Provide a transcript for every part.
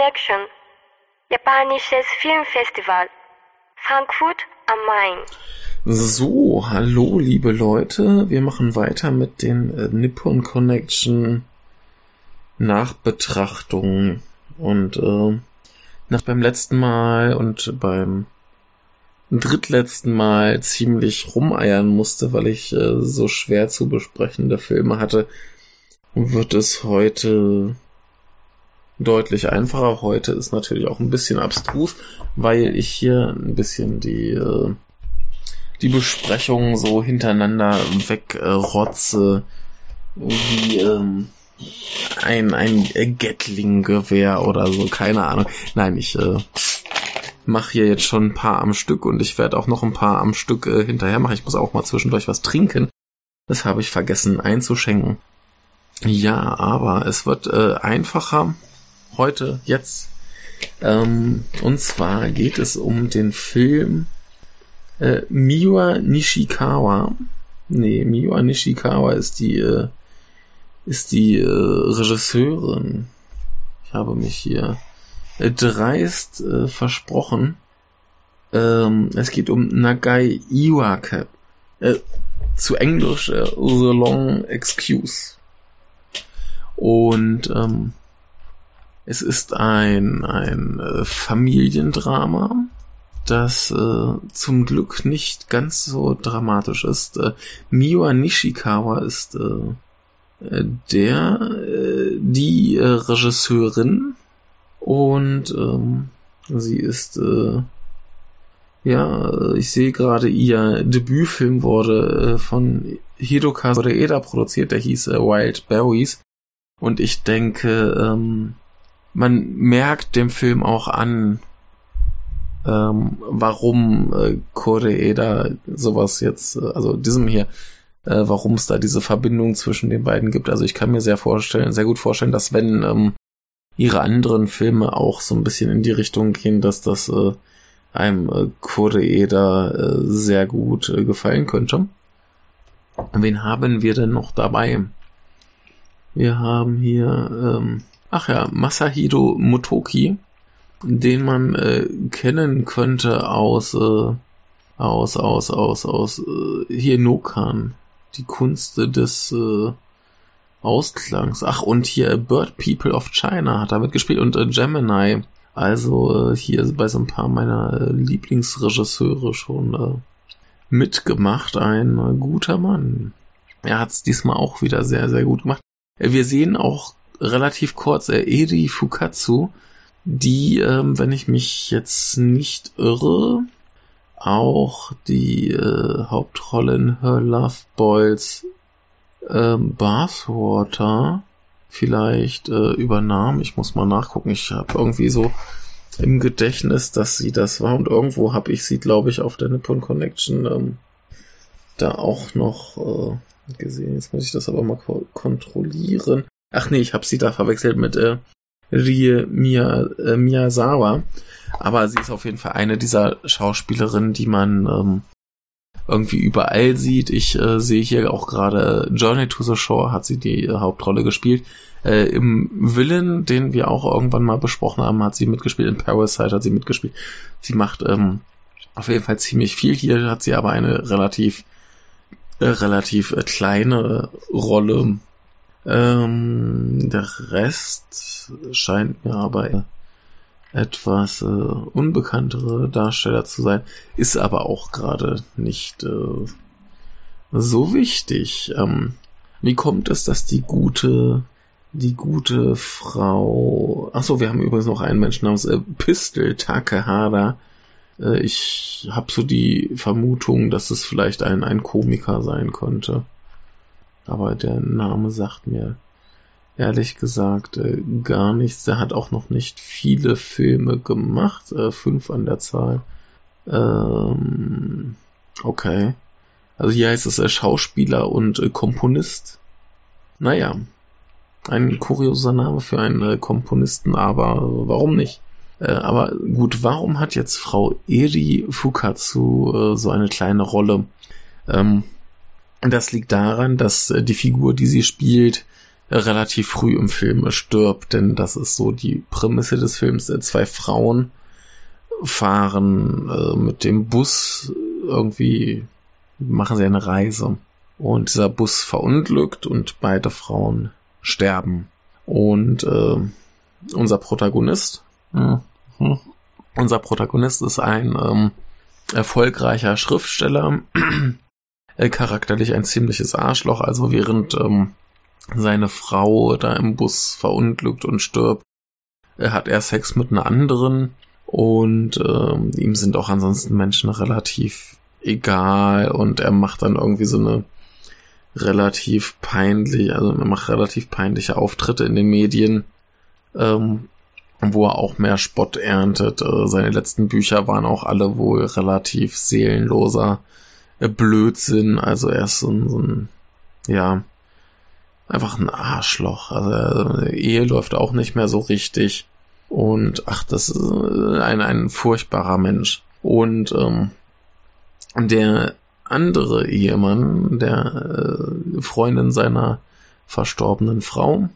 Connection, japanisches Filmfestival, Frankfurt am Main. So, hallo liebe Leute, wir machen weiter mit den äh, Nippon Connection Nachbetrachtungen und äh, nach beim letzten Mal und beim drittletzten Mal ziemlich rumeiern musste, weil ich äh, so schwer zu besprechende Filme hatte, wird es heute deutlich einfacher. Heute ist natürlich auch ein bisschen abstrus, weil ich hier ein bisschen die, äh, die Besprechungen so hintereinander wegrotze, wie ähm, ein, ein Gatling-Gewehr oder so, keine Ahnung. Nein, ich äh, mache hier jetzt schon ein paar am Stück und ich werde auch noch ein paar am Stück äh, hinterher machen. Ich muss auch mal zwischendurch was trinken. Das habe ich vergessen einzuschenken. Ja, aber es wird äh, einfacher heute, jetzt. Ähm, und zwar geht es um den Film äh, Miwa Nishikawa. Nee, Miwa Nishikawa ist die, äh, ist die äh, Regisseurin. Ich habe mich hier äh, dreist äh, versprochen. Ähm, es geht um Nagai Iwake. Äh, zu Englisch äh, The Long Excuse. Und ähm, es ist ein, ein äh, Familiendrama, das äh, zum Glück nicht ganz so dramatisch ist. Äh, Miwa Nishikawa ist äh, äh der, äh, die äh, Regisseurin und ähm, sie ist äh, ja, ich sehe gerade, ihr Debütfilm wurde äh, von Hirokazu Eda produziert, der hieß äh, Wild Berries. Und ich denke, ähm, man merkt dem Film auch an, ähm, warum äh, Koreeda sowas jetzt, äh, also diesem hier, äh, warum es da diese Verbindung zwischen den beiden gibt. Also ich kann mir sehr vorstellen, sehr gut vorstellen, dass wenn ähm, ihre anderen Filme auch so ein bisschen in die Richtung gehen, dass das äh, einem äh, Koreeda äh, sehr gut äh, gefallen könnte. Wen haben wir denn noch dabei? Wir haben hier ähm, Ach ja, Masahiro Motoki, den man äh, kennen könnte aus äh, aus aus aus aus äh, hier Nokan, die Kunst des äh, Ausklangs. Ach und hier Bird People of China hat damit gespielt und äh, Gemini. Also äh, hier bei so ein paar meiner äh, Lieblingsregisseure schon äh, mitgemacht. Ein äh, guter Mann. Er hat es diesmal auch wieder sehr, sehr gut gemacht. Wir sehen auch relativ kurz, äh, Eri Fukatsu, die, ähm, wenn ich mich jetzt nicht irre, auch die äh, Hauptrolle in Her Love Boys ähm, Bathwater vielleicht äh, übernahm. Ich muss mal nachgucken. Ich habe irgendwie so im Gedächtnis, dass sie das war und irgendwo habe ich sie, glaube ich, auf der Nippon Connection ähm, da auch noch äh, gesehen. Jetzt muss ich das aber mal ko kontrollieren. Ach nee, ich habe sie da verwechselt mit äh, Rie Mia, äh, Miyazawa. Aber sie ist auf jeden Fall eine dieser Schauspielerinnen, die man ähm, irgendwie überall sieht. Ich äh, sehe hier auch gerade Journey to the Shore hat sie die äh, Hauptrolle gespielt. Äh, Im Villain, den wir auch irgendwann mal besprochen haben, hat sie mitgespielt. In Parasite hat sie mitgespielt. Sie macht ähm, auf jeden Fall ziemlich viel. Hier hat sie aber eine relativ äh, relativ äh, kleine Rolle ähm, der Rest scheint mir aber etwas äh, unbekanntere Darsteller zu sein, ist aber auch gerade nicht äh, so wichtig. Ähm, wie kommt es, dass die gute, die gute Frau, ach so, wir haben übrigens noch einen Menschen namens äh, Pistol Takehara. Äh, ich habe so die Vermutung, dass es vielleicht ein, ein Komiker sein könnte aber der Name sagt mir ehrlich gesagt äh, gar nichts. Der hat auch noch nicht viele Filme gemacht, äh, fünf an der Zahl. Ähm, okay. Also hier heißt es äh, Schauspieler und äh, Komponist. Naja, ein kurioser Name für einen äh, Komponisten, aber warum nicht? Äh, aber gut, warum hat jetzt Frau Eri Fukatsu so eine kleine Rolle? Ähm, das liegt daran, dass äh, die Figur, die sie spielt, relativ früh im Film stirbt, denn das ist so die Prämisse des Films. Zwei Frauen fahren äh, mit dem Bus irgendwie, machen sie eine Reise. Und dieser Bus verunglückt und beide Frauen sterben. Und äh, unser Protagonist, mhm. unser Protagonist ist ein ähm, erfolgreicher Schriftsteller, äh, charakterlich ein ziemliches Arschloch. Also während ähm, seine Frau da im Bus verunglückt und stirbt, äh, hat er Sex mit einer anderen und ähm, ihm sind auch ansonsten Menschen relativ egal und er macht dann irgendwie so eine relativ peinlich, also er macht relativ peinliche Auftritte in den Medien, ähm, wo er auch mehr Spott erntet. Äh, seine letzten Bücher waren auch alle wohl relativ seelenloser äh, Blödsinn. Also er ist so ein, so ein ja, einfach ein Arschloch. Also äh, Ehe läuft auch nicht mehr so richtig. Und ach, das ist ein, ein furchtbarer Mensch. Und ähm, der andere Ehemann, der äh, Freundin seiner verstorbenen Frau,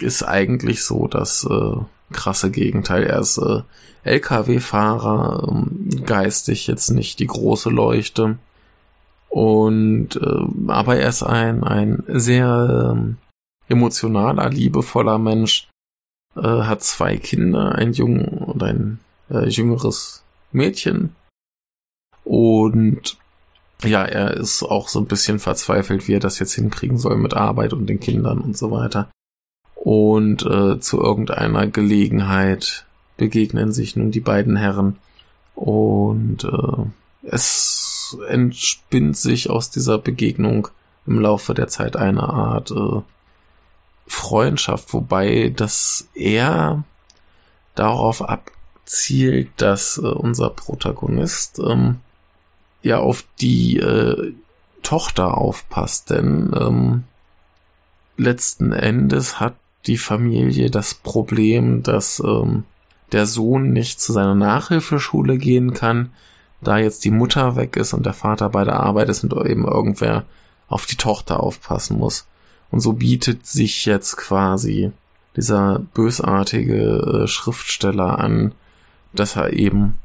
ist eigentlich so das äh, krasse Gegenteil. Er ist äh, LKW-Fahrer, ähm, geistig jetzt nicht die große Leuchte. Und äh, aber er ist ein, ein sehr äh, emotionaler, liebevoller Mensch, äh, hat zwei Kinder, ein jung und ein äh, jüngeres Mädchen. Und ja, er ist auch so ein bisschen verzweifelt, wie er das jetzt hinkriegen soll mit Arbeit und den Kindern und so weiter. Und äh, zu irgendeiner Gelegenheit begegnen sich nun die beiden Herren und äh, es entspinnt sich aus dieser Begegnung im Laufe der Zeit eine Art äh, Freundschaft, wobei das eher darauf abzielt, dass äh, unser Protagonist ähm, ja auf die äh, Tochter aufpasst, denn ähm, letzten Endes hat die Familie das Problem, dass ähm, der Sohn nicht zu seiner Nachhilfeschule gehen kann, da jetzt die Mutter weg ist und der Vater bei der Arbeit ist und eben irgendwer auf die Tochter aufpassen muss. Und so bietet sich jetzt quasi dieser bösartige äh, Schriftsteller an, dass er eben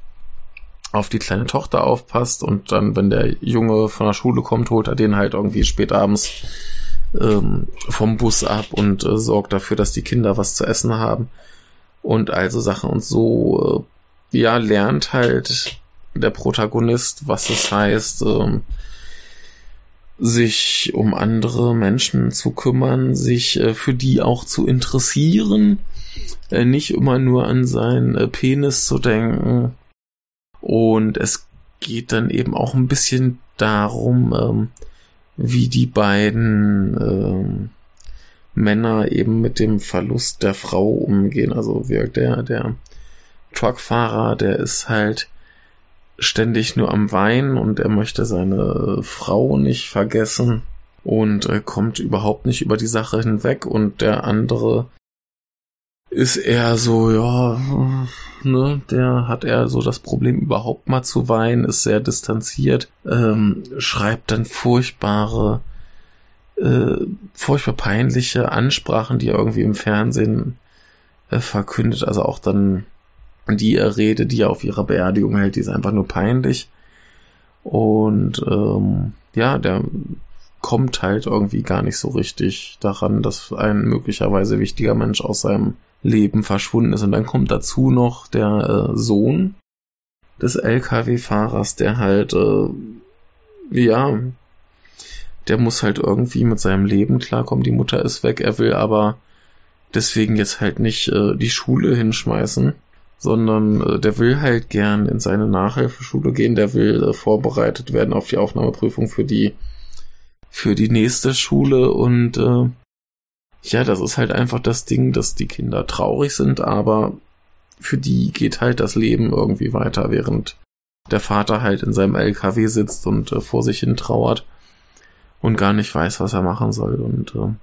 auf die kleine Tochter aufpasst und dann, wenn der Junge von der Schule kommt, holt er den halt irgendwie spät abends ähm, vom Bus ab und äh, sorgt dafür, dass die Kinder was zu essen haben und also Sachen und so äh, ja lernt halt der Protagonist, was es heißt, ähm, sich um andere Menschen zu kümmern, sich äh, für die auch zu interessieren, äh, nicht immer nur an seinen äh, Penis zu denken. Und es geht dann eben auch ein bisschen darum, ähm, wie die beiden ähm, Männer eben mit dem Verlust der Frau umgehen. Also der, der Truckfahrer, der ist halt ständig nur am Weinen und er möchte seine Frau nicht vergessen und äh, kommt überhaupt nicht über die Sache hinweg und der andere ist eher so, ja, ne, der hat eher so das Problem überhaupt mal zu weinen, ist sehr distanziert, ähm, schreibt dann furchtbare, äh, furchtbar peinliche Ansprachen, die er irgendwie im Fernsehen äh, verkündet, also auch dann die Rede, die er auf ihrer Beerdigung hält, die ist einfach nur peinlich. Und ähm, ja, der kommt halt irgendwie gar nicht so richtig daran, dass ein möglicherweise wichtiger Mensch aus seinem Leben verschwunden ist. Und dann kommt dazu noch der äh, Sohn des LKW-Fahrers, der halt, äh, ja, der muss halt irgendwie mit seinem Leben klarkommen. Die Mutter ist weg, er will aber deswegen jetzt halt nicht äh, die Schule hinschmeißen sondern äh, der will halt gern in seine Nachhilfeschule gehen, der will äh, vorbereitet werden auf die Aufnahmeprüfung für die für die nächste Schule und äh, ja, das ist halt einfach das Ding, dass die Kinder traurig sind, aber für die geht halt das Leben irgendwie weiter, während der Vater halt in seinem LKW sitzt und äh, vor sich hin trauert und gar nicht weiß, was er machen soll und äh,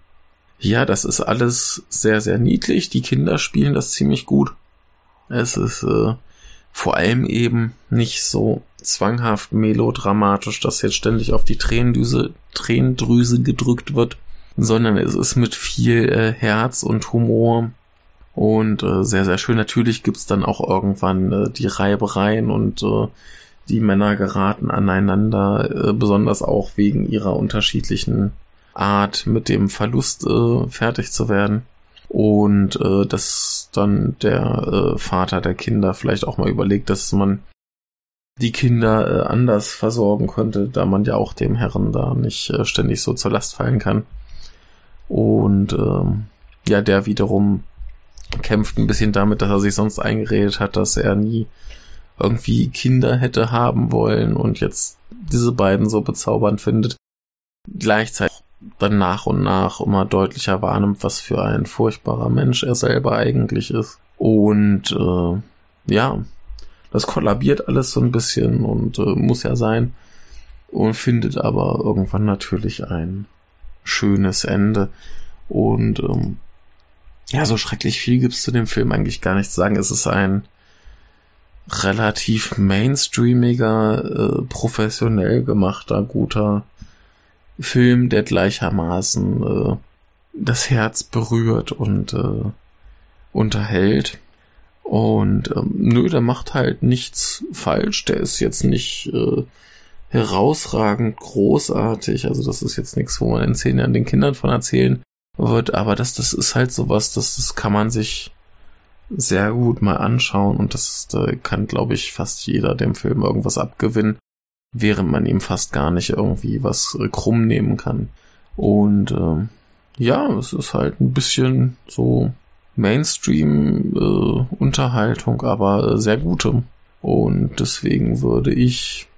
ja, das ist alles sehr, sehr niedlich. Die Kinder spielen das ziemlich gut. Es ist äh, vor allem eben nicht so zwanghaft melodramatisch, dass jetzt ständig auf die Tränendüse, Tränendrüse gedrückt wird. sondern es ist mit viel äh, Herz und Humor und äh, sehr, sehr schön. Natürlich gibt's dann auch irgendwann äh, die Reibereien und äh, die Männer geraten aneinander, äh, besonders auch wegen ihrer unterschiedlichen Art mit dem Verlust äh, fertig zu werden. Und äh, dass dann der äh, Vater der Kinder vielleicht auch mal überlegt, dass man die Kinder äh, anders versorgen könnte, da man ja auch dem Herren da nicht äh, ständig so zur Last fallen kann. Und ähm, ja, der wiederum kämpft ein bisschen damit, dass er sich sonst eingeredet hat, dass er nie irgendwie Kinder hätte haben wollen und jetzt diese beiden so bezaubernd findet. Gleichzeitig dann nach und nach immer deutlicher wahrnimmt, was für ein furchtbarer Mensch er selber eigentlich ist. Und äh, ja, das kollabiert alles so ein bisschen und äh, muss ja sein. Und findet aber irgendwann natürlich ein schönes Ende. Und ähm, ja, so schrecklich viel gibt's zu dem Film eigentlich gar nicht zu sagen. Es ist ein relativ mainstreamiger, äh, professionell gemachter, guter Film, der gleichermaßen äh, das Herz berührt und äh, unterhält. Und ähm, nö, der macht halt nichts falsch. Der ist jetzt nicht äh, herausragend großartig. Also das ist jetzt nichts, wo man in zehn Jahren den Kindern von erzählen wird. Aber das, das ist halt sowas, das, das kann man sich sehr gut mal anschauen. Und das da kann, glaube ich, fast jeder dem Film irgendwas abgewinnen, während man ihm fast gar nicht irgendwie was äh, krumm nehmen kann. Und äh, ja, es ist halt ein bisschen so Mainstream-Unterhaltung, äh, aber äh, sehr gute. Und deswegen würde ich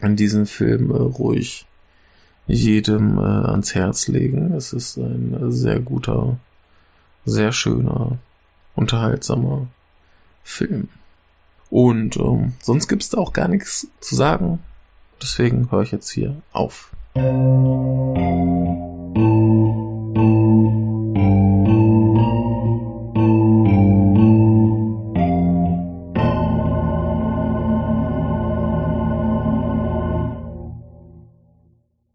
an diesen Film äh, ruhig jedem äh, ans Herz legen. Es ist ein äh, sehr guter, sehr schöner, unterhaltsamer Film. Und ähm, sonst gibt's da auch gar nichts zu sagen. Deswegen höre ich jetzt hier auf.